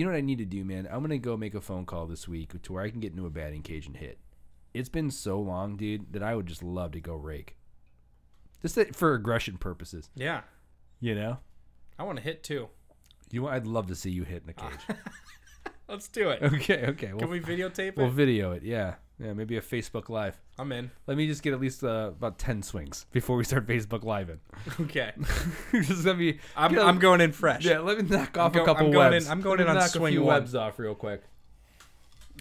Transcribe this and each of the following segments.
You know what I need to do, man? I'm gonna go make a phone call this week to where I can get into a batting cage and hit. It's been so long, dude, that I would just love to go rake. Just for aggression purposes, Yeah. you know. I want to hit too. You, I'd love to see you hit in a cage. Let's do it. okay, okay. We'll, Can we videotape it? we'll video it. Yeah, yeah. Maybe a Facebook Live. I'm in. Let me just get at least uh, about ten swings before we start Facebook Live. Okay. just let me. I'm, I'm going in fresh. Yeah, let me knock off go- a couple I'm going webs. in- I'm going Let in on knock swing a few one. webs off real quick.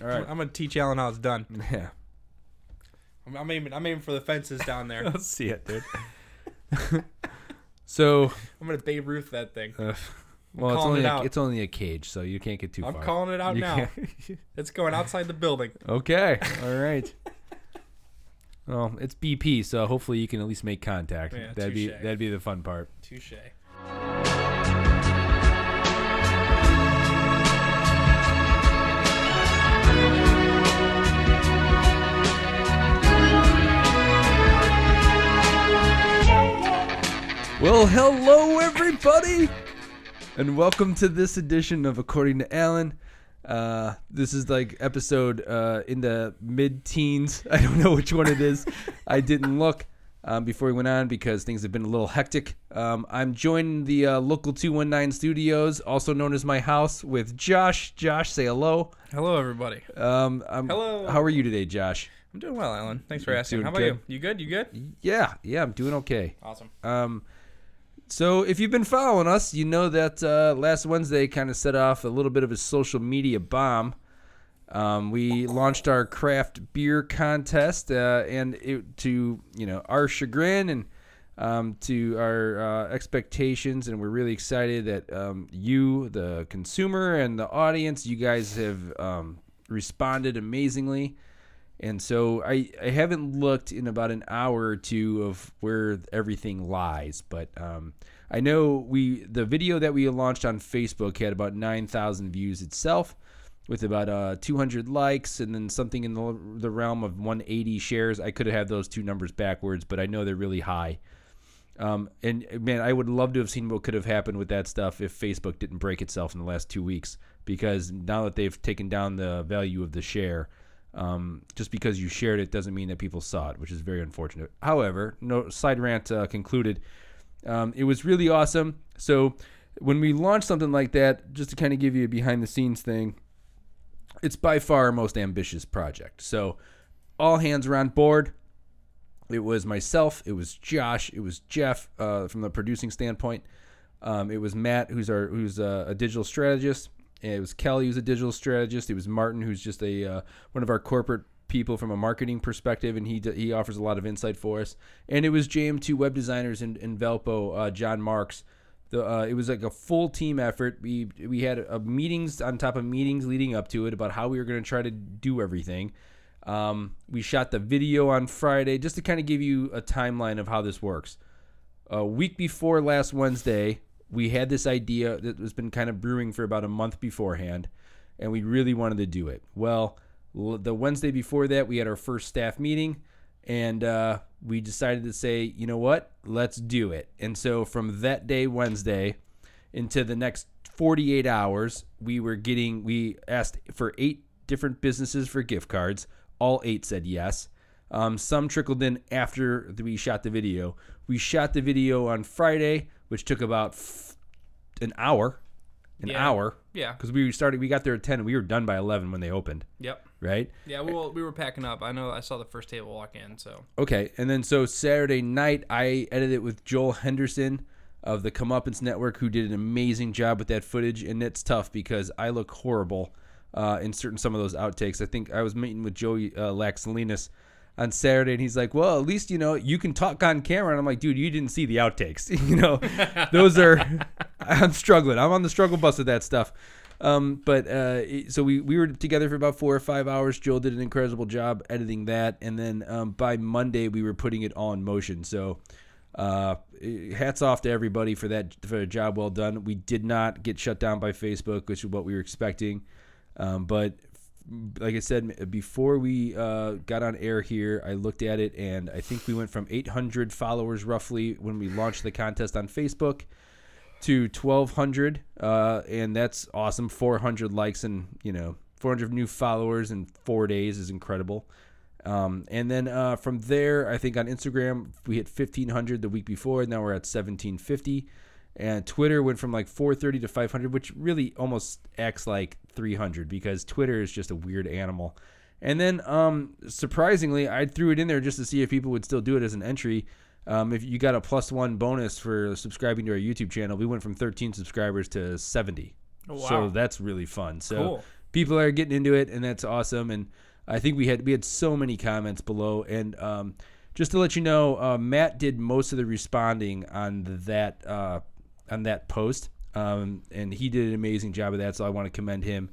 All right. I'm gonna teach Alan how it's done. Yeah. I'm, I'm aiming. I'm aiming for the fences down there. Let's see it, dude. so, I'm gonna Babe Ruth that thing. uh, well, it's only it a, it's only a cage, so you can't get too far. I'm calling it out You now. It's going outside the building. okay. All right. Well, it's BP, so hopefully you can at least make contact. Yeah, that'd be that'd be the fun part. Touche. Well, hello everybody, and welcome to this edition of According to Alan. Uh, this is like episode uh, in the mid-teens. I don't know which one it is. I didn't look um, before we went on because things have been a little hectic. Um, I'm joining the uh, local 219 studios, also known as my house, with Josh. Josh, say hello. Hello, everybody. Um, I'm, Hello. How are you today, Josh? I'm doing well, Alan. Thanks for asking. Doing How about good. you? You good? You good? Yeah, yeah, I'm doing okay. Awesome. Um, so if you've been following us, you know that uh, last Wednesday kind of set off a little bit of a social media bomb. Um, we launched our craft beer contest, uh, and it, to you know our chagrin and um, to our uh, expectations, and we're really excited that um, you, the consumer, and the audience, you guys have um, responded amazingly. And so I, I haven't looked in about an hour or two of where everything lies, but um, I know we the video that we launched on Facebook had about nine thousand views itself, with about uh, 200 likes and then something in the, the realm of 180 shares. I could have had those two numbers backwards, but I know they're really high. Um, and man, I would love to have seen what could have happened with that stuff if Facebook didn't break itself in the last two weeks. Because now that they've taken down the value of the share, um, just because you shared it doesn't mean that people saw it, which is very unfortunate. However, no side rant uh, concluded. Um, it was really awesome. So when we launch something like that, just to kind of give you a behind the scenes thing, it's by far our most ambitious project. So all hands are on board. It was myself, it was Josh, it was Jeff uh, from the producing standpoint. Um, it was Matt, who's our who's a, a digital strategist. It was Kelly, who's a digital strategist. It was Martin, who's just a uh, one of our corporate people from a marketing perspective, and he d- he offers a lot of insight for us. And it was JM2 web designers in, in Valpo, uh, John Marks. The, uh, it was like a full team effort. We we had uh, meetings on top of meetings leading up to it about how we were going to try to do everything. Um, we shot the video on Friday just to kind of give you a timeline of how this works. A week before last Wednesday, we had this idea that has been kind of brewing for about a month beforehand, and we really wanted to do it. Well, the Wednesday before that, we had our first staff meeting, and uh, we decided to say, you know what, let's do it. And so from that day, Wednesday, into the next 48 hours, we were getting, we asked for eight different businesses for gift cards. All eight said yes. Um, some trickled in after we shot the video. We shot the video on Friday, which took about f- an hour. An Yeah. hour. Yeah. Because we started, we got there at 10 and we were done by 11 when they opened, Yep. right? Yeah. Well, we were packing up. I know. I saw the first table walk in. So Okay, and then so Saturday night, I edited it with Joel Henderson of the Comeuppance Network, who did an amazing job with that footage. And it's tough because I look horrible uh, in certain some of those outtakes. I think I was meeting with Joey uh, Laxalinas on Saturday, and he's like, "Well, at least you know you can talk on camera." And I'm like, "Dude, you didn't see the outtakes. you know, those are I'm struggling. I'm on the struggle bus with that stuff." Um, but uh, so we, we were together for about four or five hours. Joel did an incredible job editing that, and then um, by Monday we were putting it all in motion. So uh, hats off to everybody for that for a job well done. We did not get shut down by Facebook, which is what we were expecting. Um, but like I said before we uh, got on air here, I looked at it and I think we went from 800 followers roughly when we launched the contest on Facebook to 1,200, uh, and that's awesome. 400 likes and you know 400 new followers in four days is incredible. Um, and then uh, from there, I think on Instagram we hit 1,500 the week before. Now we're at 1,750. And Twitter went from like 430 to 500, which really almost acts like 300 because Twitter is just a weird animal. And then, um, surprisingly, I threw it in there just to see if people would still do it as an entry. Um, if you got a plus one bonus for subscribing to our YouTube channel, we went from 13 subscribers to 70. Oh, wow. So that's really fun. So Cool. people are getting into it, and that's awesome. And I think we had we had so many comments below. And um, just to let you know, uh, Matt did most of the responding on that uh, on that post, um, and he did an amazing job of that. So I want to commend him.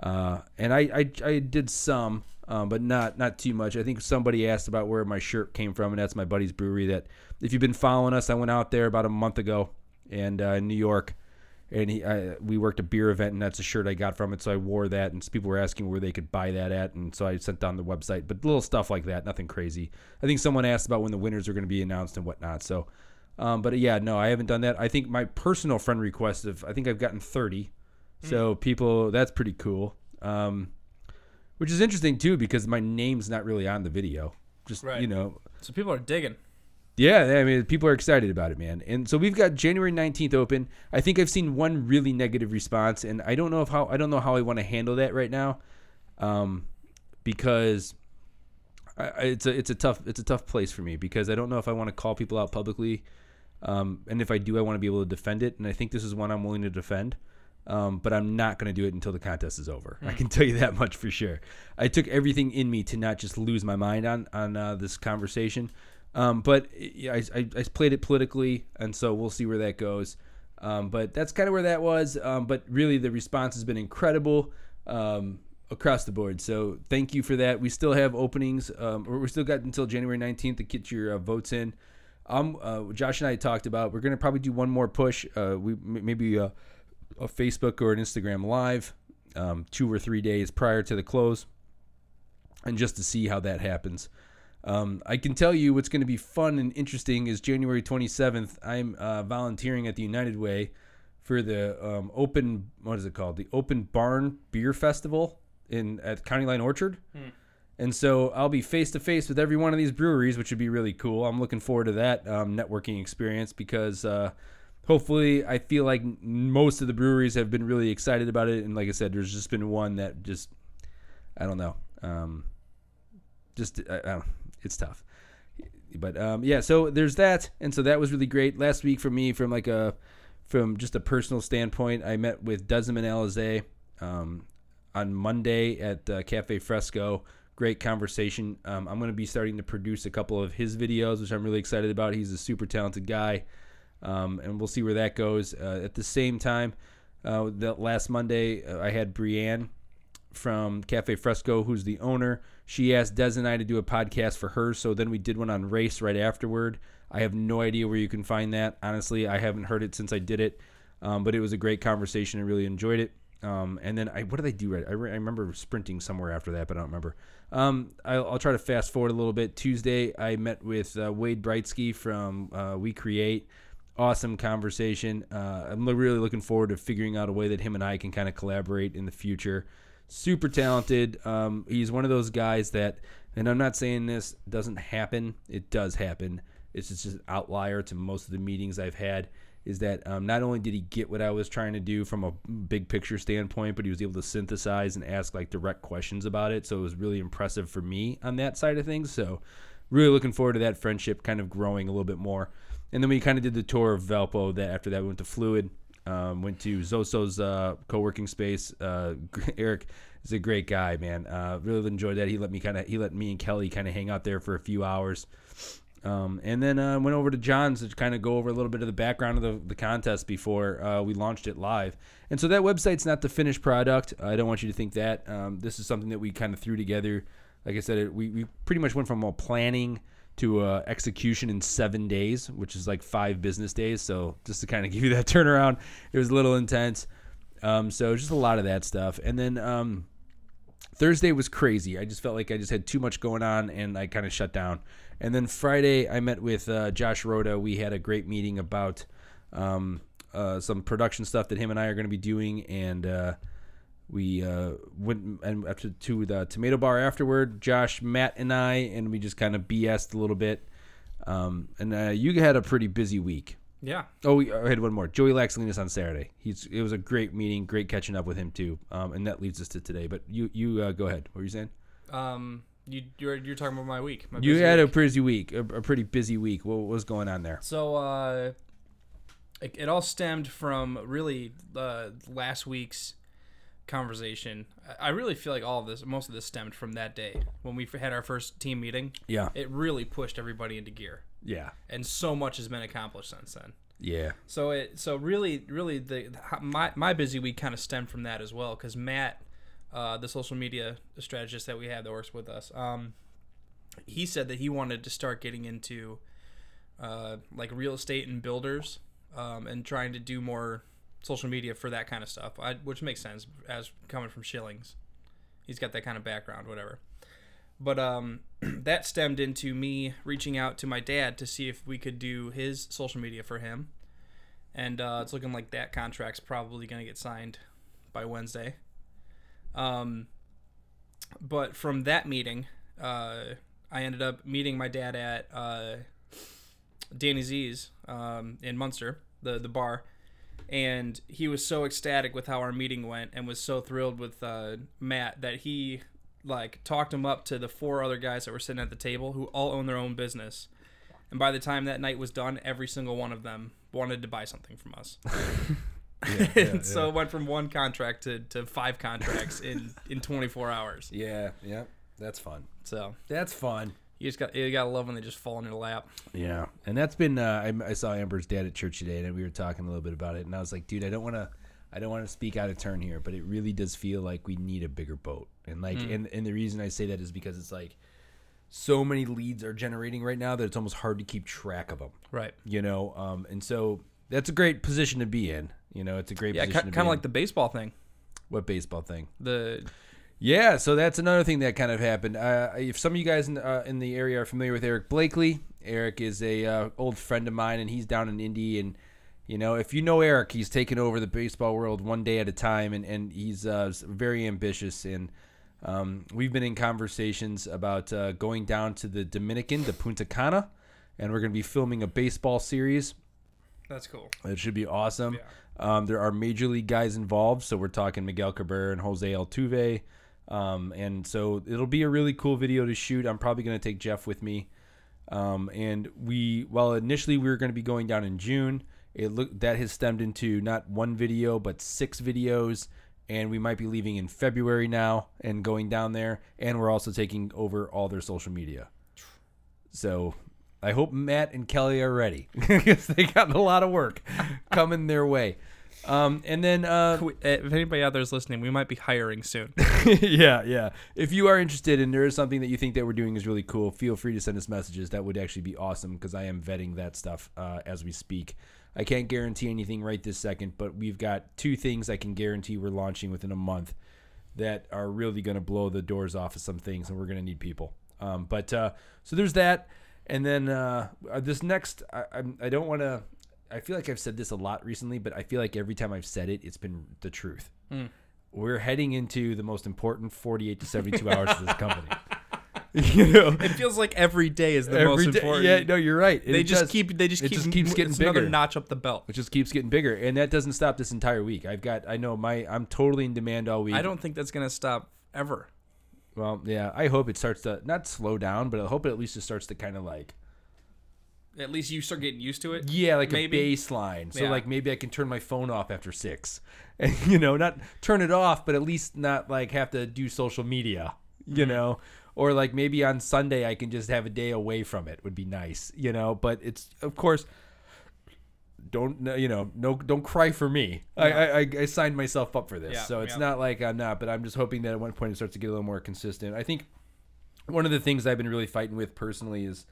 Uh, and I, I I did some, um, but not not too much. I think somebody asked about where my shirt came from, and that's my buddy's brewery. That if you've been following us, I went out there about a month ago, and uh, in New York, and he I, we worked a beer event, and that's a shirt I got from it. So I wore that, and people were asking where they could buy that at, and so I sent down the website. But little stuff like that, nothing crazy. I think someone asked about when the winners are going to be announced and whatnot. So, um, but yeah, no, I haven't done that. I think my personal friend request of I think I've gotten thirty. So people, that's pretty cool. Um, which is interesting too because my name's not really on the video. Just Right. you know, So people are digging. yeah, I mean, people are excited about it, man. And so we've got January 19th open. I think I've seen one really negative response, and I don't know if how I don't know how I want to handle that right now, um, because I- it's a it's a tough it's a tough place for me because I don't know if I want to call people out publicly, um, and if I do, I want to be able to defend it. And I think this is one I'm willing to defend. Um, but I'm not going to do it until the contest is over. I can tell you that much for sure. I took everything in me to not just lose my mind on on uh, this conversation. Um, but I, I, I played it politically, and so we'll see where that goes. Um, but that's kind of where that was. Um, but really, the response has been incredible um, across the board. So thank you for that. We still have openings. Um, or we still got until January 19th to get your uh, votes in. Um, uh, Josh and I talked about we're gonna probably do one more push. Uh, we maybe a, a Facebook or an Instagram live, um, two or three days prior to the close, and just to see how that happens. Um, I can tell you what's going to be fun and interesting is January 27th. I'm uh, volunteering at the United Way for the um, open what is it called? The Open Barn Beer Festival in at County Line Orchard. And so I'll be face to face with every one of these breweries, which would be really cool. I'm looking forward to that um, networking experience because uh, hopefully I feel like most of the breweries have been really excited about it. And like I said, there's just been one that just I don't know. Um, just I, I don't, it's tough. But um, yeah, so there's that, and so that was really great. Last week for me, from like a from just a personal standpoint, I met with Desmond Alize um, on Monday at uh, Cafe Fresco. Great conversation. Um, I'm going to be starting to produce a couple of his videos, which I'm really excited about. He's a super talented guy, um, and we'll see where that goes. Uh, at the same time, uh, last Monday, uh, I had Brienne from Cafe Fresco, who's the owner. She asked Des and I to do a podcast for her, so then we did one on race right afterward. I have no idea where you can find that. Honestly, I haven't heard it since I did it, um, but it was a great conversation. I really enjoyed it. Um, and then I, what did I do right? I, re- I remember sprinting somewhere after that, but I don't remember. Um, I'll, I'll try to fast forward a little bit. Tuesday, I met with uh, Wade Brightsky from uh, We Create. Awesome conversation. Uh, I'm lo- really looking forward to figuring out a way that him and I can kind of collaborate in the future. Super talented. Um, he's one of those guys that, and I'm not saying this doesn't happen. It does happen. It's just an outlier to most of the meetings I've had. Is that um, not only did he get what I was trying to do from a big picture standpoint, but he was able to synthesize and ask like direct questions about it. So it was really impressive for me on that side of things. So really looking forward to that friendship kind of growing a little bit more. And then we kind of did the tour of Valpo. That after that we went to Fluid, um, went to Zoso's uh, co-working space. Uh, Eric is a great guy, man. Uh, really enjoyed that. He let me kind of he let me and Kelly kind of hang out there for a few hours. Um, and then uh, went over to John's to kind of go over a little bit of the background of the, the contest before uh, we launched it live. And so that website's not the finished product. I don't want you to think that. Um, this is something that we kind of threw together. Like I said, it, we, we pretty much went from a planning to uh, execution in seven days, which is like five business days. So just to kind of give you that turnaround, it was a little intense. Um, so just a lot of that stuff. And then um, Thursday was crazy. I just felt like I just had too much going on and I kind of shut down. And then Friday, I met with uh, Josh Rhoda. We had a great meeting about um, uh, some production stuff that him and I are going to be doing, and uh, we uh, went and after to the Tomato Bar afterward. Josh, Matt, and I, and we just kind of BS'd a little bit. Um, and uh, you had a pretty busy week. Yeah. Oh, we, I had one more. Joey Laxalinas on Saturday. He's it was a great meeting, great catching up with him too. Um, and that leads us to today. But you you uh, go ahead. What were you saying? Um, you you're, you're talking about my week. My You had week. a busy week, a, a pretty busy week. What was going on there? So uh, it, it all stemmed from really uh, last week's conversation. I- I really feel like all of this, most of this, stemmed from that day when we had our first team meeting. Yeah, It really pushed everybody into gear, yeah, and so much has been accomplished since then. yeah, So it so really really the my my busy week kind of stemmed from that as well because Matt, uh, the social media strategist that we have that works with us, um, he said that he wanted to start getting into uh, like real estate and builders um, and trying to do more social media for that kind of stuff, I, which makes sense as coming from Shillings. He's got that kind of background, whatever. But um, that stemmed into me reaching out to my dad to see if we could do his social media for him. And uh, it's looking like that contract's probably going to get signed by Wednesday. Um, but from that meeting, uh, I ended up meeting my dad at uh, Danny Z's um, in Munster, the the bar, and he was so ecstatic with how our meeting went, and was so thrilled with uh, Matt that he like talked him up to the four other guys that were sitting at the table who all own their own business. And by the time that night was done, every single one of them wanted to buy something from us. and so it went from one contract to, to five contracts in, in 24 hours. yeah, yeah. That's fun. So That's fun. you just got you got to love when they just fall in your lap. Yeah, and that's been. Uh, I, I saw Amber's dad at church today, and we were talking a little bit about it. And I was like, dude, I don't want to. I don't want to speak out of turn here, but it really does feel like we need a bigger boat. And like, and, and the reason I say that is because it's like so many leads are generating right now that it's almost hard to keep track of them. Right. You know, um, and so that's a great position to be in. You know, it's a great Yeah, position. kind of like the baseball thing. what baseball thing? The Yeah, so that's another thing that kind of happened. Uh, if some of you guys in, uh, in the area are familiar with Eric Blakely, Eric is a uh, old friend of mine, and he's down in Indy. And you know, if you know Eric, he's taken over the baseball world one day at a time, and and he's uh, very ambitious. And um, we've been in conversations about uh, going down to the Dominican, the Punta Cana, and we're going to be filming a baseball series. that's cool. It should be awesome. Yeah. Um, there are major league guys involved, so we're talking Miguel Cabrera and Jose Altuve. Um, and so it'll be a really cool video to shoot. I'm probably going to take Jeff with me. Um, and we, well, initially we were going to be going down in June. It look that has stemmed into not one video but six videos, and we might be leaving in February now and going down there. And we're also taking over all their social media. So I hope Matt and Kelly are ready because they got a lot of work coming their way. Um, and then, uh, eh, If anybody out there is listening, we might be hiring soon. yeah, yeah. If you are interested and there is something that you think that we're doing is really cool, feel free to send us messages. That would actually be awesome because I am vetting that stuff uh, as we speak. I can't guarantee anything right this second, but we've got two things I can guarantee we're launching within a month that are really going to blow the doors off of some things, and we're going to need people. Um, but uh, so there's that, and then uh, uh, this next, I, I'm, I don't want to. I feel like I've said this a lot recently, but I feel like every time I've said it, it's been the truth. We're heading into the most important 48 to 72 hours of this company. you know, It feels like every day is the every most day- important. Yeah, no, you're right. they It just does. keep they just it keep just keeps getting it's another bigger. notch up the belt. It just keeps getting bigger, and that doesn't stop this entire week. I've got, I know my, I'm totally in demand all week. I don't think that's gonna stop ever. Well, yeah, I hope it starts to not slow down, but I hope it at least it starts to kind of like, At least you start getting used to it. yeah, like Maybe. a baseline. So Yeah. like maybe I can turn my phone off after six, and you know, not turn it off, but at least not like have to do social media, you Mm-hmm. know, or like maybe on Sunday I can just have a day away from it would be nice, you know. But it's of course. Don't you know? No, don't cry for me. I, I I I signed myself up for this, Yeah, so it's yeah. not like I'm not. But I'm just hoping that at one point it starts to get a little more consistent. I think one of the things I've been really fighting with personally is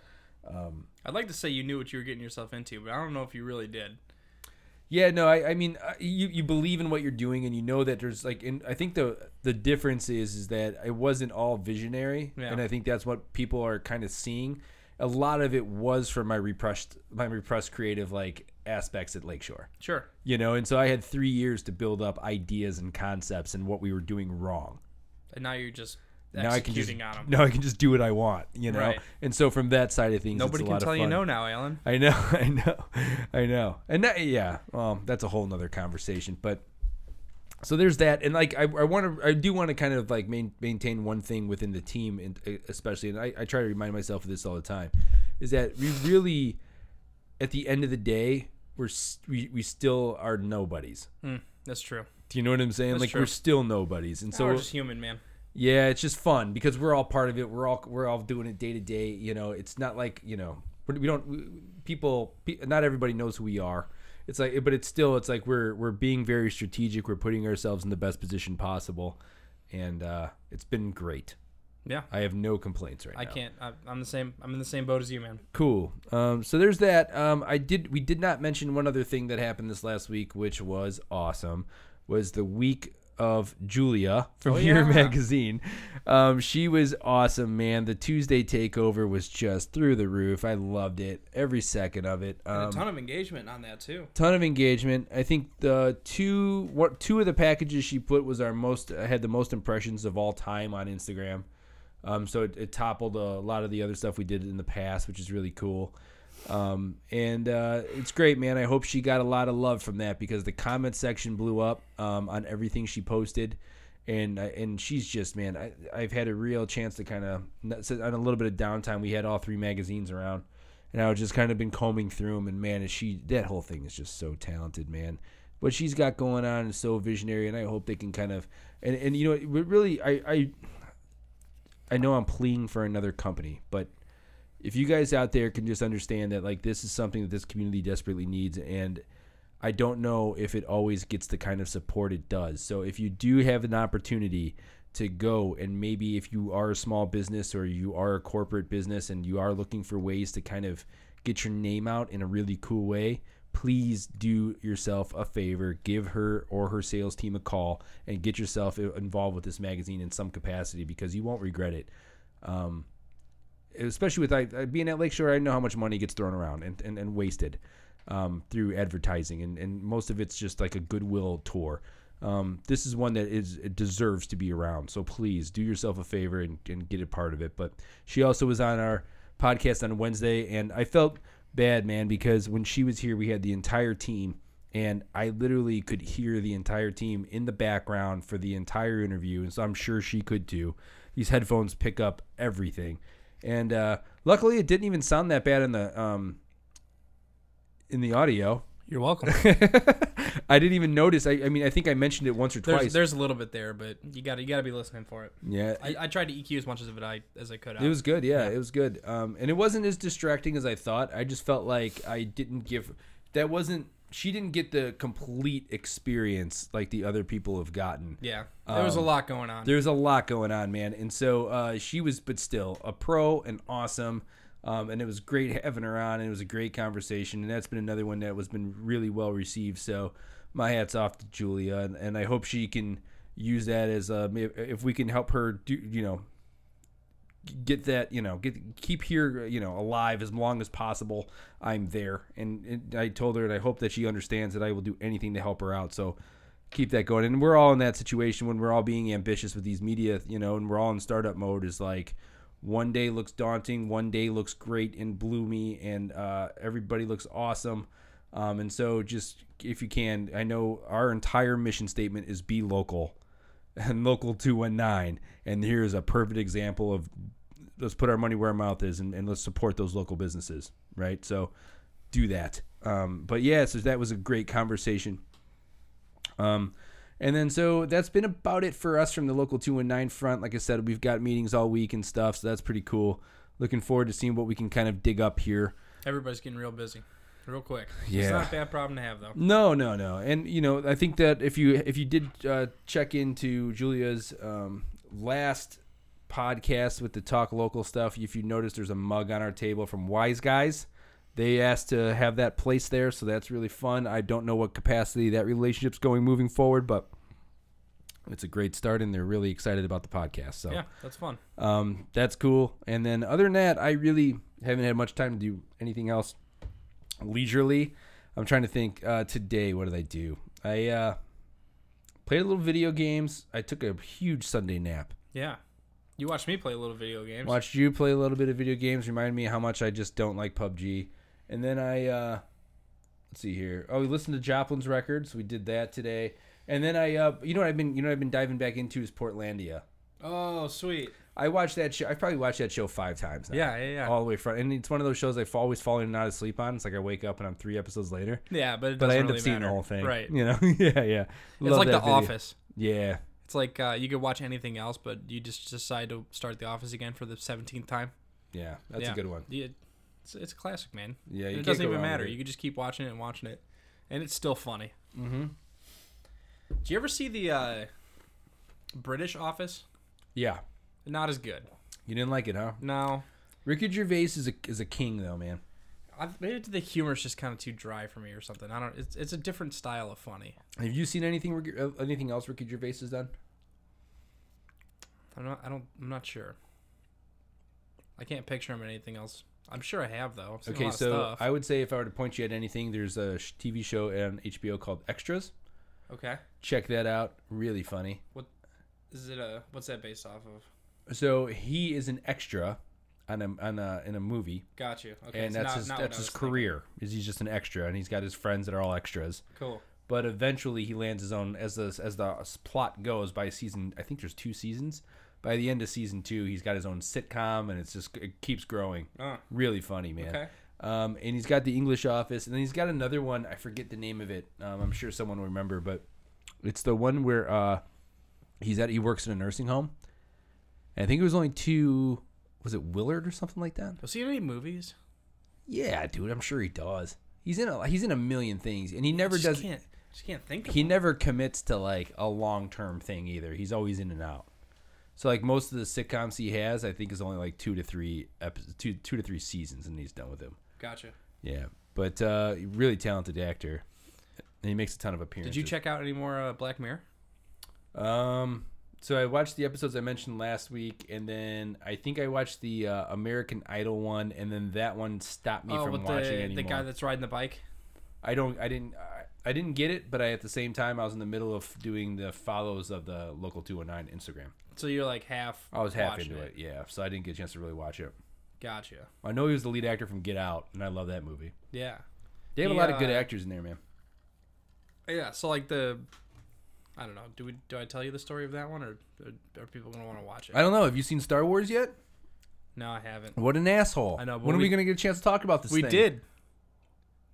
um, I'd like to say you knew what you were getting yourself into, but I don't know if you really did. Yeah, no, I, I mean, uh, you, you believe in what you're doing, and you know that there's like, and I think the the difference is is that it wasn't all visionary, Yeah. and I think that's what people are kind of seeing. A lot of it was from my repressed my repressed creative like aspects at Lakeshore. Sure. You know, and so I had three years to build up ideas and concepts and what we were doing wrong. And now you're just Now I can just now I can just do what I want. You know, Right. and so from that side of things, Nobody can tell you no now, Alan. I know, I know, I know. And that, yeah, well, that's a whole nother conversation. But so there's that, and like I, I want to, I do want to kind of like main, maintain one thing within the team, and uh, especially, and I, I try to remind myself of this all the time, is that we really, at the end of the day, we're we, we still are nobodies. Mm, that's true. Do you know what I'm saying? That's like true. we're still nobodies, and So so we're just human, man. Yeah, it's just fun because we're all part of it. We're all we're all doing it day to day. You know, it's not like you know we don't we, people. pe- Not everybody knows who we are. It's like, but it's still it's like we're we're being very strategic. We're putting ourselves in the best position possible, and uh, it's been great. Yeah. I have no complaints right I now. I can't. I, I'm the same. I'm in the same boat as you, man. Cool. Um, so there's that. Um, I did. We did not mention one other thing that happened this last week, which was awesome. Was the week of Julia from Oh, yeah. Magazine. Um, she was awesome, man. The Tuesday takeover was just through the roof. I loved it, every second of it. And Um, a ton of engagement on that too. ton of engagement. I think the two what two of the packages she put was our most I had the most impressions of all time on Instagram. Um, so it, it toppled a lot of the other stuff we did in the past, which is really cool. Um, and uh, it's great, man. I hope she got a lot of love from that because the comment section blew up um, on everything she posted. And, and she's just man, I, I've had a real chance to kind of on a little bit of downtime. We had all three magazines around, and I was just kind of been combing through them. And man, is she that whole thing is just so talented, man. What she's got going on is so visionary, and I hope they can kind of and and you know really I I I know I'm pleading for another company, but if you guys out there can just understand that like this is something that this community desperately needs and I don't know if it always gets the kind of support it does. So if you do have an opportunity to go and maybe if you are a small business or you are a corporate business and you are looking for ways to kind of get your name out in a really cool way, please do yourself a favor, give her or her sales team a call and get yourself involved with this magazine in some capacity because you won't regret it. Um, especially with I, I- being at Lakeshore, I know how much money gets thrown around and, and, and wasted um, through advertising, and, and most of it's just like a goodwill tour. Um, this is one that is it deserves to be around. So please do yourself a favor and, and get a part of it. But she also was on our podcast on Wednesday, and I felt bad, man, because when she was here, we had the entire team, and I literally could hear the entire team in the background for the entire interview, and so I'm sure she could too. These headphones pick up everything, and uh, luckily it didn't even sound that bad in the um, in the audio. You're welcome. I didn't even notice. I, I mean, I think I mentioned it once or there's twice. there's a little bit there, but you got to you got to be listening for it. yeah, I, I tried to EQ as much of it I as I could. It was good, yeah, it was good. Um, and it wasn't as distracting as I thought. I just felt like I didn't give that wasn't she didn't get the complete experience like the other people have gotten. yeah. There was a Um, lot going on. There's a lot going on, man. And so uh, she was, but still, a pro and awesome. Um, and it was great having her on. And it was a great conversation. And that's been another one that was been really well received. So my hats off to Julia, and, and I hope she can use that as a if we can help her do you know get that you know get keep here you know alive as long as possible. I'm there. And, and i told her and i hope that she understands that i will do anything to help her out. So keep that going. And we're all in that situation when we're all being ambitious with these media you know and we're all in startup mode is like one day looks daunting one day looks great and bloomy and uh, everybody looks awesome. Um, and so just if you can i know our entire mission statement is be local. And local 219 and here's a perfect example of let's put our money where our mouth is and, and let's support those local businesses right? So do that. Um, but yeah so that was a great conversation. Um, and then so that's been about it for us from the local 219 front. Like i said we've got meetings all week and stuff so that's pretty cool. Looking forward to seeing what we can kind of dig up here. Everybody's getting real busy, real quick. Yeah, It's not a bad problem to have though. No, no, no. And you know, I think that if you if you did uh, check into Julia's um, last podcast with the talk local stuff, if you notice, there's a mug on our table from Wise Guys. They asked to have that placed there, so that's really fun. I don't know what capacity that relationship's going moving forward, but it's a great start, and they're really excited about the podcast. So Yeah, that's fun. um, that's cool. And then other than that, I really haven't had much time to do anything else leisurely. I'm trying to think. Uh, today, what did I do? I uh, played a little video games. I took a huge Sunday nap. Yeah. You watched me play a little video games. Watched you play a little bit of video games. Remind me how much I just don't like PUBG. And then I, uh, let's see here. Oh, we listened to Joplin's records. We did that today. And then I, uh, you know what I've been, you know I've been diving back into is Portlandia. Oh, sweet. I watched that show. I probably watched that show five times. Now, Yeah, yeah, yeah. all the way front. And it's one of those shows I've always fallen out of sleep on. It's like I wake up and I'm three episodes later, yeah, but it but I end really up seeing matter. the whole thing. Right. You know? yeah, yeah. It's Love like The video. Office. Yeah. It's like uh, you could watch anything else, but you just decide to start The Office again for the 17th time. Yeah. That's Yeah. a good one. Yeah, it's, it's a classic, man. Yeah. You it doesn't even matter. You could just keep watching it and watching it, and it's still funny. Mm-hmm. Do you ever see the uh, British Office? Yeah. Not as good. You didn't like it, huh? No, Ricky Gervais is a is a king though, man. I, maybe the humor's just kind of too dry for me or something. I don't. It's it's a different style of funny. Have you seen anything uh, anything else Ricky Gervais has done? I'm not. I don't. I'm not sure. I can't picture him in anything else. I'm sure I have though. I've Okay, so. I would say if I were to point you at anything, there's a sh- TV show on HBO called Extras. okay. Check that out. Really funny. What is it a? What's that based off of? So he is an extra on a on a in a movie, Got you. Okay. and so that's not- his not that's his was thinking. career. Is he's just an extra, and he's got his friends that are all extras. Cool. But eventually, he lands his own as the as the plot goes. By season, I think there's two seasons. By the end of season two, he's got his own sitcom, and it's just it keeps growing. Oh. Really funny, man. Okay. Um, and he's got the English Office, and then he's got another one. I forget the name of it. Um, I'm sure someone will remember, but it's the one where uh, he's at. He works in a nursing home. And I think it was only two. Was it Willard or something like that? Was he in any movies? Yeah, dude. I'm sure he does. He's in a he's in a million things, and he never just does. Can't, just can't think of He never commits to like a long term thing either. He's always in and out. So like most of the sitcoms he has, I think is only like two to three episodes, two two to three seasons, and he's done with them. Gotcha. Yeah, but uh, really talented actor, and he makes a ton of appearances. Did you check out any more uh, Black Mirror? Um, so I watched the episodes I mentioned last week, and then I think I watched the uh, American Idol one, and then that one stopped me oh, from watching the anymore. the guy that's riding the bike. I don't, I didn't, I, I didn't get it, but I at the same time I was in the middle of doing the follows of the local 209 Instagram. So you're like half. I was half into it. yeah. So I didn't get a chance to really watch it. Gotcha. I know he was the lead actor from Get Out, and I love that movie. Yeah. They have He, a lot of good uh, actors in there, man. Yeah. So like the, I don't know. Do we do I tell you the story of that one, or are people gonna want to watch it? I don't know. Have you seen Star Wars yet? no, I haven't. What an asshole! I know, but When are we we- gonna get a chance to talk about this? We thing? did.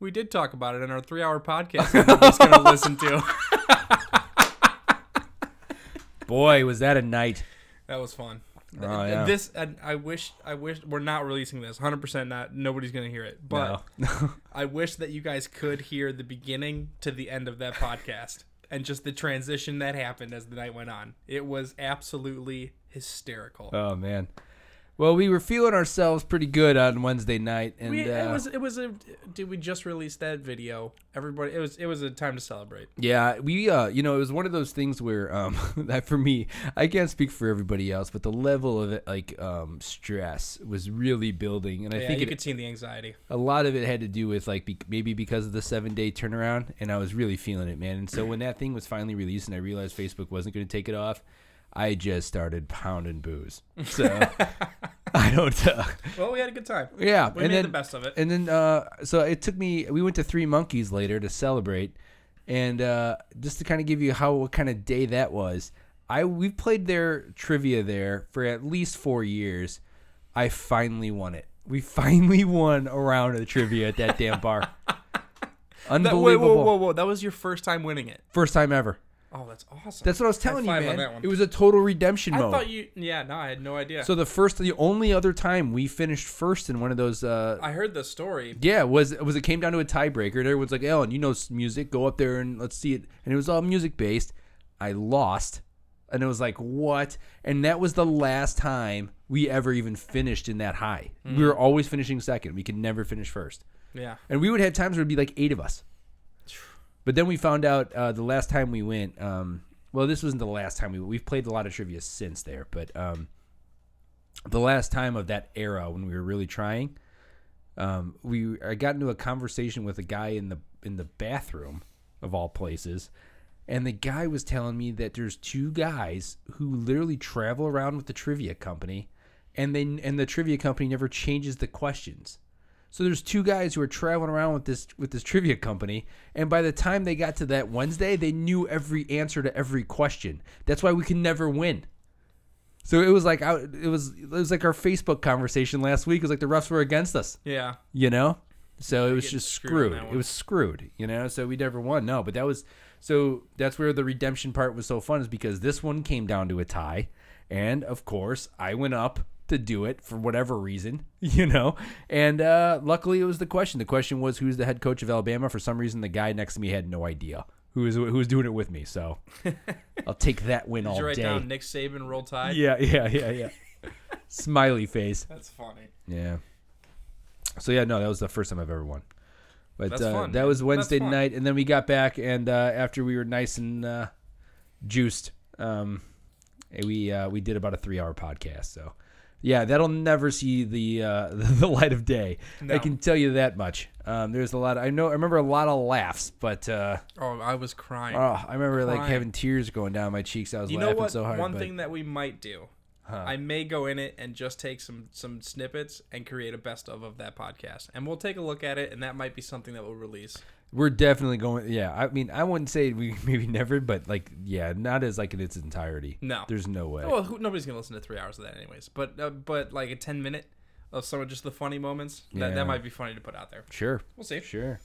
We did talk about it in our three-hour podcast. that Nobody's gonna listen to. Boy, was that a night! That was fun. Oh, yeah. This and I wish I wish we're not releasing this. 100% not. Nobody's going to hear it. But No. I wish that you guys could hear the beginning to the end of that podcast and just the transition that happened as the night went on. It was absolutely hysterical. Oh man. Well, we were feeling ourselves pretty good on Wednesday night, and we, uh, it was it was a did we just release that video? Everybody it was it was a time to celebrate. yeah, we uh, you know, it was one of those things where um, that for me, I can't speak for everybody else, but the level of it, like um, stress was really building, and I yeah, think you it, could see the anxiety. a lot of it had to do with like be- maybe because of the seven day turnaround, and I was really feeling it, man. And so when that thing was finally released, and I realized Facebook wasn't going to take it off, I just started pounding booze. So I don't. Uh, Well, we had a good time. yeah, We and made then the best of it. and then uh, so it took me. We went to Three Monkeys later to celebrate, and uh, just to kind of give you how what kind of day that was. I we've played their trivia there for at least four years. I finally won it. We finally won a round of the trivia at that damn bar. That, Unbelievable! wait, whoa, whoa, whoa! That was your first time winning it. First time ever. Oh, that's awesome. That's what I was telling you, five on man. that one. It was a total redemption I mode. thought you. Yeah, no, I had no idea. so the first, the only other time we finished first in one of those uh, I heard the story. Yeah, was was it came down to a tiebreaker and everyone's like, Ellen, you know s- music, go up there and let's see it. And it was all music based. I lost. And it was like, what? And that was the last time we ever even finished in that high. We were always finishing second. We could never finish first. Yeah. And we would have times where it'd be like eight of us. But then we found out uh, the last time we went, um, well, this wasn't the last time we We've played a lot of trivia since there, but um, the last time of that era when we were really trying, um, we I got into a conversation with a guy in the in the bathroom of all places. And the guy was telling me that there's two guys who literally travel around with the trivia company and they and the trivia company never changes the questions. So there's two guys who are traveling around with this with this trivia company, and by the time they got to that Wednesday, they knew every answer to every question. That's why we can never win. So it was like it was it was like our Facebook conversation last week. It was like the refs were against us, Yeah. you know. So it was just screwed screwed. It was screwed, you know. So we never won. No, but that was so that's where the redemption part was so fun is because this one came down to a tie, and of course I went up to do it for whatever reason, you know. And uh, luckily it was the question. The question was who's the head coach of Alabama. For some reason, the guy next to me had no idea who was who was doing it with me. So I'll take that win Did all you write day. down Nick Saban roll tide? Yeah, yeah, yeah, yeah. Smiley face. That's funny. Yeah. So yeah, no, that was the first time I've ever won. But uh, fun, that was Wednesday night, and then we got back, and uh, after we were nice and uh, juiced, um, we uh, we did about a three-hour podcast. So yeah, that'll never see the uh, the light of day. I can tell you that much. Um, there's a lot. I know. I remember a lot of laughs, but uh, Oh, I was crying. oh, I remember like having tears going down my cheeks. I was you know laughing what? so hard. One but, thing that we might do. Huh. I may go in it and just take some some snippets and create a best of of that podcast, and we'll take a look at it, and that might be something that we'll release. We're definitely going. Yeah, I mean, I wouldn't say we maybe never, but like, yeah, not as like in its entirety. No. there's no way. Well, who, nobody's gonna listen to three hours of that, anyways. But uh, but like a ten minute of some of just the funny moments that, Yeah. that might be funny to put out there. Sure, We'll see. sure.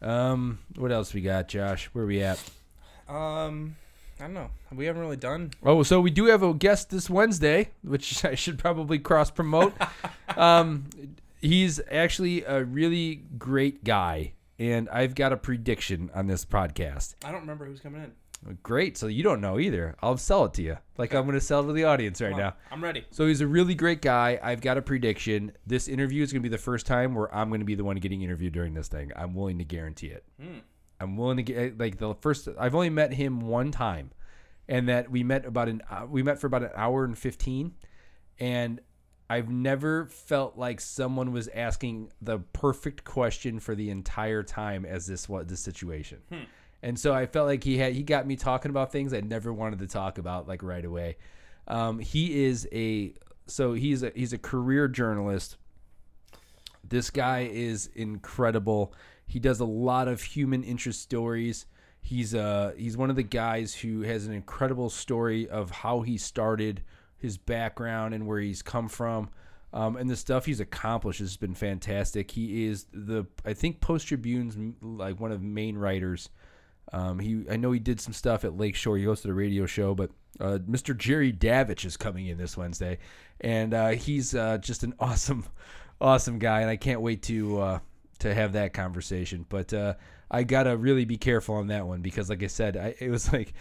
Um, what else we got, Josh? Where we at? Um, I don't know. We haven't really done. Oh, so we do have a guest this Wednesday, which I should probably cross promote. um, he's actually a really great guy, and I've got a prediction on this podcast. I don't remember who's coming in. Great, so you don't know either. I'll sell it to you, like I'm going to sell it to the audience right now. I'm ready. So he's a really great guy. I've got a prediction. This interview is going to be the first time where I'm going to be the one getting interviewed during this thing. I'm willing to guarantee it. I'm willing to get like the first. I've only met him one time, and that we met about an uh, we met for about an hour and fifteen, and I've never felt like someone was asking the perfect question for the entire time as this what this situation. And so I felt like he had he got me talking about things I never wanted to talk about like right away. Um, he is a so he's a he's a career journalist. This guy is incredible. He does a lot of human interest stories. He's uh he's one of the guys who has an incredible story of how he started, his background, and where he's come from. Um, and the stuff he's accomplished has been fantastic. He is the I think Post Tribune's like one of the main writers. Um, he I know he did some stuff at Lakeshore. He hosted a radio show, but uh, Mr. Jerry Davich is coming in this Wednesday, and uh, he's uh, just an awesome, awesome guy, and I can't wait to uh, to have that conversation. But uh, I gotta really be careful on that one because, like I said, I, it was like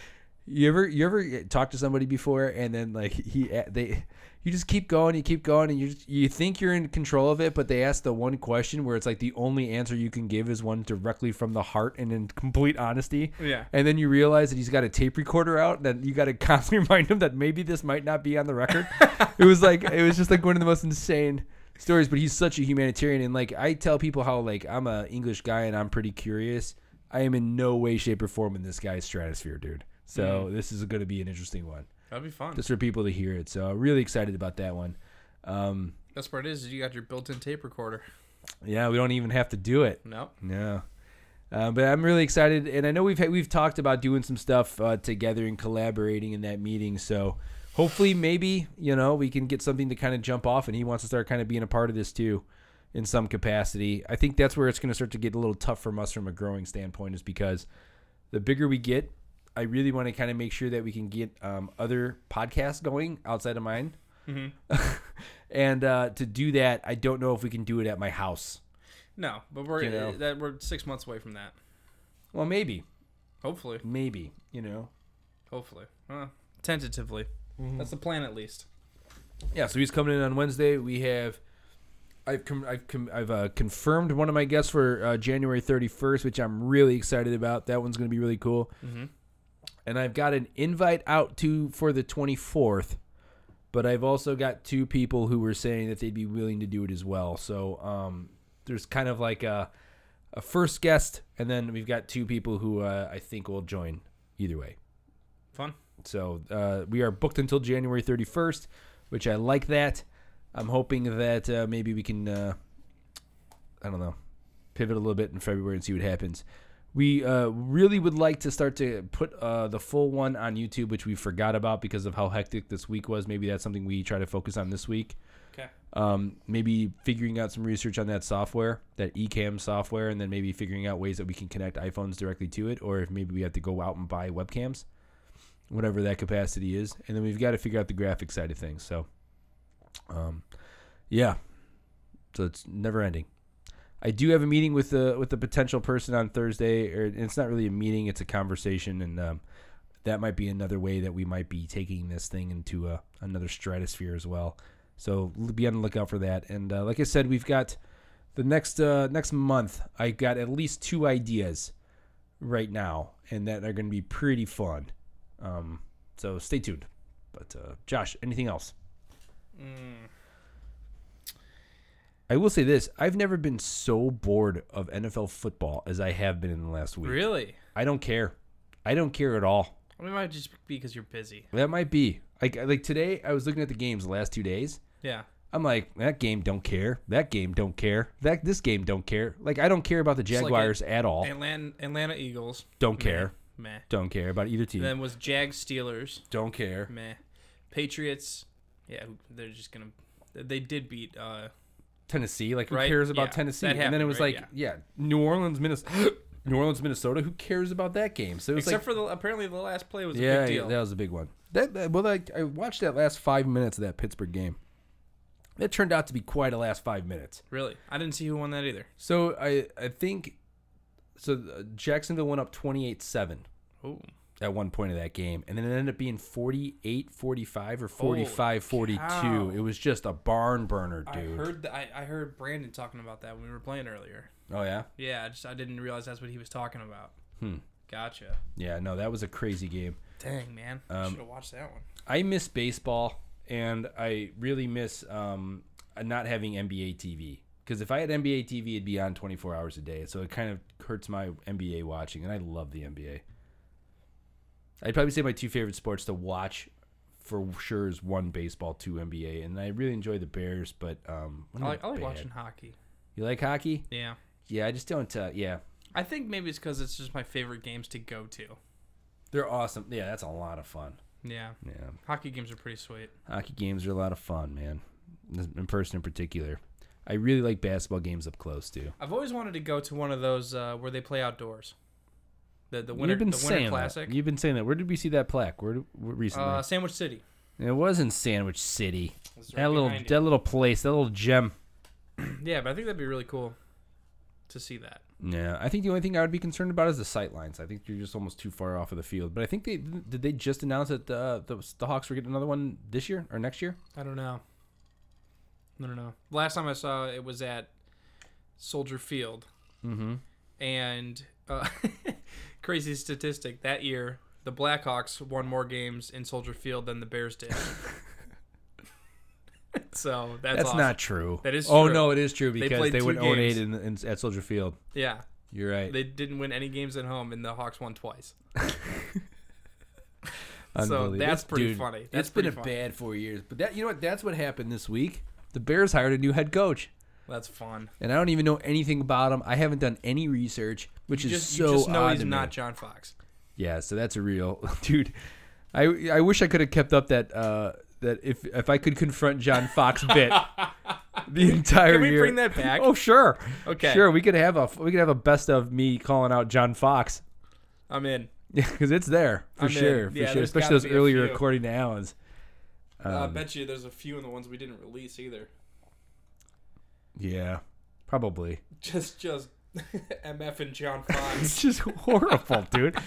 you ever you ever talk to somebody before and then like he they you just keep going you keep going and you just, you think you're in control of it but they ask the one question where it's like the only answer you can give is one directly from the heart and in complete honesty Yeah. and then you realize that he's got a tape recorder out and that you got to constantly remind him that maybe this might not be on the record it was like it was just like one of the most insane stories but he's such a humanitarian and like i tell people how like i'm a english guy and i'm pretty curious i am in no way shape or form in this guy's stratosphere dude so this is going to be an interesting one That'd be fun. just for people to hear it so really excited about that one um Best part is, is you got your built-in tape recorder. yeah we don't even have to do it No. No. Uh, but I'm really excited, and I know we've had, we've talked about doing some stuff uh, together and collaborating in that meeting. So hopefully, maybe you know we can get something to kind of jump off, and he wants to start kind of being a part of this too, in some capacity. I think that's where it's going to start to get a little tough from us from a growing standpoint, is because the bigger we get, I really want to kind of make sure that we can get um, other podcasts going outside of mine. and uh, to do that, I don't know if we can do it at my house. No, but we're You know. that we're six months away from that. Well, maybe, Hopefully, maybe, you know. hopefully, uh, tentatively. Mm-hmm. That's the plan, at least. Yeah, so he's coming in on Wednesday. We have, I've com- I've com- I've uh, confirmed one of my guests for uh, January 31st, which I'm really excited about. That one's going to be really cool. Mm-hmm. And I've got an invite out to for the 24th, but I've also got two people who were saying that they'd be willing to do it as well. So um, there's kind of like a, a first guest, and then we've got two people who uh, I think will join either way. So uh, we are booked until January 31st, which I like that. I'm hoping that uh, maybe we can, uh, I don't know, pivot a little bit in February and see what happens. We uh, really would like to start to put uh, the full one on YouTube, which we forgot about because of how hectic this week was. Maybe that's something we try to focus on this week. Okay. Um, maybe figuring out some research on that software, that Ecamm software, and then maybe figuring out ways that we can connect iPhones directly to it, or if maybe we have to go out and buy webcams, whatever that capacity is. And then we've got to figure out the graphic side of things. So, um, yeah. So it's never ending. I do have a meeting with the with the potential person on Thursday, or it's not really a meeting; it's a conversation, and um, that might be another way that we might be taking this thing into a, another stratosphere as well. So be on the lookout for that. And uh, like I said, we've got the next uh, next month. I got at least two ideas right now, and that are going to be pretty fun. Um, so stay tuned. But uh, Josh, anything else? Mm. I will say this: I've never been so bored of NFL football as I have been in the last week. Really? I don't care. I don't care at all. I mean, it might just be because you're busy. That might be like like today. I was looking at the games the last two days. Yeah. I'm like that game don't care. That game don't care. That this game don't care. Like I don't care about the like it- Jaguars at all. Atlanta, Atlanta Eagles. Don't care. Meh. Don't care about either team. Then was Jags Steelers. don't care. Meh. Patriots. Yeah, they're just gonna. They did beat. uh Tennessee. Like who Right? cares about Yeah, Tennessee? that And then it was right? like yeah. New Orleans, Minnesota. New Orleans, Minnesota. Who cares about that game? So it was Except like for the apparently the last play was a yeah, big deal. that was a big one. That, that well, like I watched that last five minutes of that Pittsburgh game. That turned out to be quite a last five minutes. Really, I didn't see who won that either. So I I think so. uh, Jacksonville went up 28-7 Oh, at one point of that game, and then it ended up being 48-45 or 45-42. cow. It was just a barn burner, I dude. heard that. I, I heard Brandon talking about that when we were playing earlier. oh yeah, Yeah, I just I didn't realize that's what he was talking about. Hmm. Gotcha. yeah. No, that was a crazy game. Dang man, I Um, should have watched that one. I miss baseball, and I really miss um, not having NBA TV. Because if I had NBA TV, it'd be on 24 hours a day. So it kind of hurts my NBA watching, and I love the NBA. I'd probably say my two favorite sports to watch for sure is one baseball, two NBA, and I really enjoy the Bears. But um, I like, I like watching hockey. You like hockey? Yeah, Yeah, I just don't. Uh, yeah, I think maybe it's because it's just my favorite games to go to. they're awesome. Yeah, that's a lot of fun. Yeah, Yeah, hockey games are pretty sweet. hockey games are a lot of fun, man. In person, in particular. I really like basketball games up close too. I've always wanted to go to one of those uh, where they play outdoors. The the winter You've been the winter saying classic. that. You've been saying that. Where did we see that plaque? Where, where recently? Uh, Sandwich City. it was in Sandwich City. Right That little that little place, that little gem. Yeah, but I think that'd be really cool to see that. Yeah, I think the only thing I would be concerned about is the sight lines. I think you're just almost too far off of the field. But I think they did they just announce that the the, the Hawks were getting another one this year or next year. I don't know. I don't know. Last time I saw it was at Soldier Field, Mm-hmm. and uh, crazy statistic that year the Blackhawks won more games in Soldier Field than the Bears did. so that's, That's awesome. not true. That is Oh no, it is true because played they, two went 0 8 in, in, at Soldier Field. Yeah, You're right. they didn't win any games at home, and the Hawks won twice. So that's pretty dude, funny. That's it's been a bad four years, but that you know what? That's what happened this week. The Bears hired a new head coach, That's fun. and I don't even know anything about him. I haven't done any research, which You is just, so you just know he's to me. not John Fox. Yeah, so that's a real dude. I I wish I could have kept up that uh that if if I could confront John Fox bit the entire Can we year. bring that back? Oh sure. Okay. Sure, we could have a we could have a best of me calling out John Fox. I'm in. Yeah, because it's there for I'm in. sure, for Yeah, sure. Especially those earlier recording to Allen's. I Um, bet you there's a few in the ones we didn't release either. Yeah, probably. Just, just MF and John Fox. It's just horrible, dude.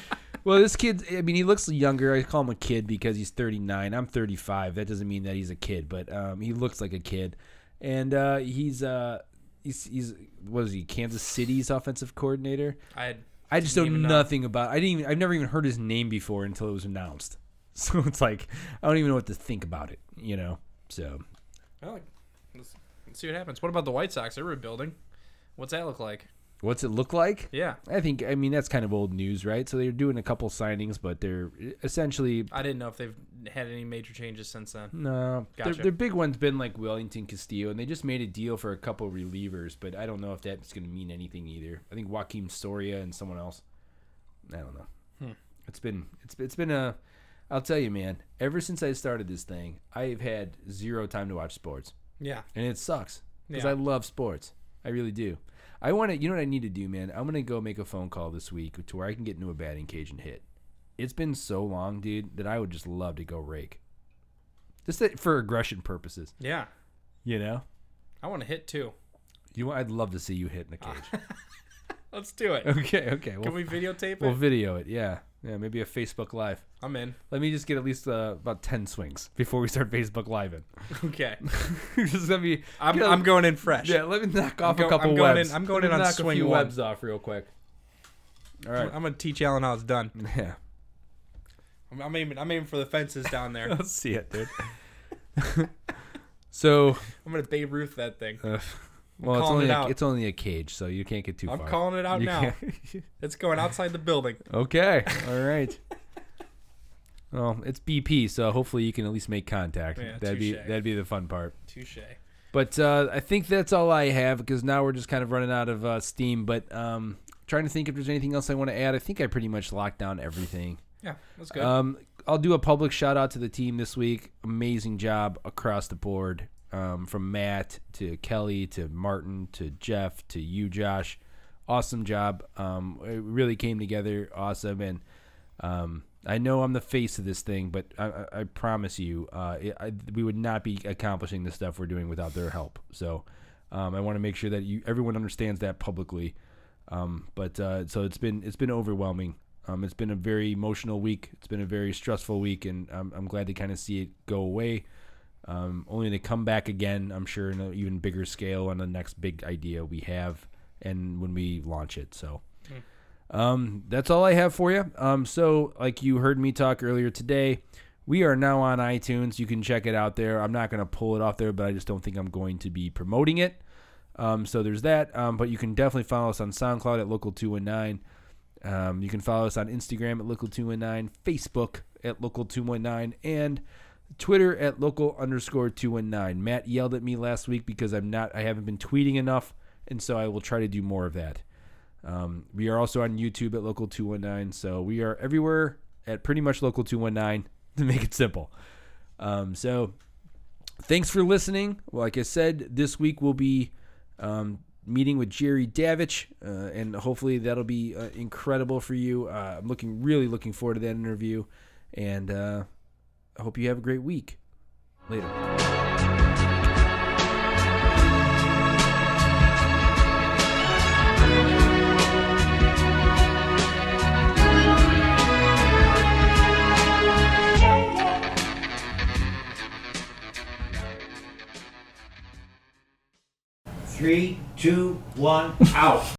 Well, this kid, I mean, he looks younger. I call him a kid because he's 39. I'm 35. That doesn't mean that he's a kid, but um, he looks like a kid. And uh, he's, uh, he's, he's, what is he, Kansas City's offensive coordinator? I had, I just know Didn't know. nothing about I didn't even, I've never even heard his name before until it was announced. So it's like, I don't even know what to think about it, you know? So, well, let's, see what happens. What about the White Sox? They're rebuilding. What's that look like? What's it look like? Yeah, I think I mean that's kind of old news, right? So they're doing a couple signings, but they're essentially I didn't know if they've had any major changes since then. no. Their, Gotcha. their big one's been like Wellington Castillo, and they just made a deal for a couple relievers, but I don't know if that's going to mean anything either. I think Joakim Soria and someone else. I don't know. Hmm. It's been it's it's been a. I'll tell you, man. Ever since I started this thing, I've had zero time to watch sports, Yeah, and it sucks because Yeah. I love sports. I really do. I want to. You know what I need to do, man? I'm gonna go make a phone call this week to where I can get into a batting cage and hit. It's been so long, dude, that I would just love to go rake. Just for aggression purposes, yeah. you know. I want to hit too. You, I'd love to see you hit in the cage. Let's do it. okay, okay. Can We'll, we videotape it? we'll video it. Yeah, yeah. Maybe a Facebook Live. I'm in. Let me just get at least uh, about ten swings before we start Facebook Live. Okay, just let me. I'm, I'm going in fresh. Yeah, let me knock off go- a couple I'm going webs. in- I'm going Let in on knock swing a few one. webs off real quick. All right. I'm gonna teach Alan how it's done. Yeah. I'm, I'm aiming. I'm aiming for the fences down there. Let's see it, dude. so, I'm gonna Babe Ruth that thing. uh, well, it's only it a, it's only a cage, so you can't get too far. I'm calling it out You now. It's going outside the building. okay. All right. Well, it's BP, so hopefully you can at least make contact. Yeah, that'd be that'd be the fun part. Touche. But uh, I think that's all I have because now we're just kind of running out of uh, steam. But um, trying to think if there's anything else I want to add. I think I pretty much locked down everything. Yeah, that's good. Um, I'll do a public shout out to the team this week. Amazing job across the board, um, from Matt to Kelly to Martin to Jeff to you, Josh. Awesome job. Um, it really came together awesome, and um, I know I'm the face of this thing, but I, I, promise you, uh, it, I, we would not be accomplishing the stuff we're doing without their help. So um, I want to make sure that you everyone understands that publicly. Um, but uh, so it's been it's been overwhelming. Um, it's been a very emotional week. It's been a very stressful week, and I'm, I'm glad to kind of see it go away. Um, only to come back again, I'm sure, in an even bigger scale on the next big idea we have, and when we launch it. So, um, that's all I have for you. Um, so, like you heard me talk earlier today, we are now on iTunes. You can check it out there. I'm not going to pull it off there, but I just don't think I'm going to be promoting it. Um, so there's that. Um, but you can definitely follow us on SoundCloud at Local219. Um, you can follow us on Instagram at Local219, Facebook at Local219, and Twitter at Local underscore 219. Matt yelled at me last week because I'm not, I haven't been tweeting enough, and so I will try to do more of that. Um, we are also on YouTube at Local 219, so we are everywhere at pretty much Local 219 to make it simple. Um, so thanks for listening. Like I said, this week we'll be um, meeting with Jerry Davich, uh, and hopefully that'll be uh, incredible for you. Uh, I'm looking really looking forward to that interview, and uh, I hope you have a great week. Later. Three, two, one, out.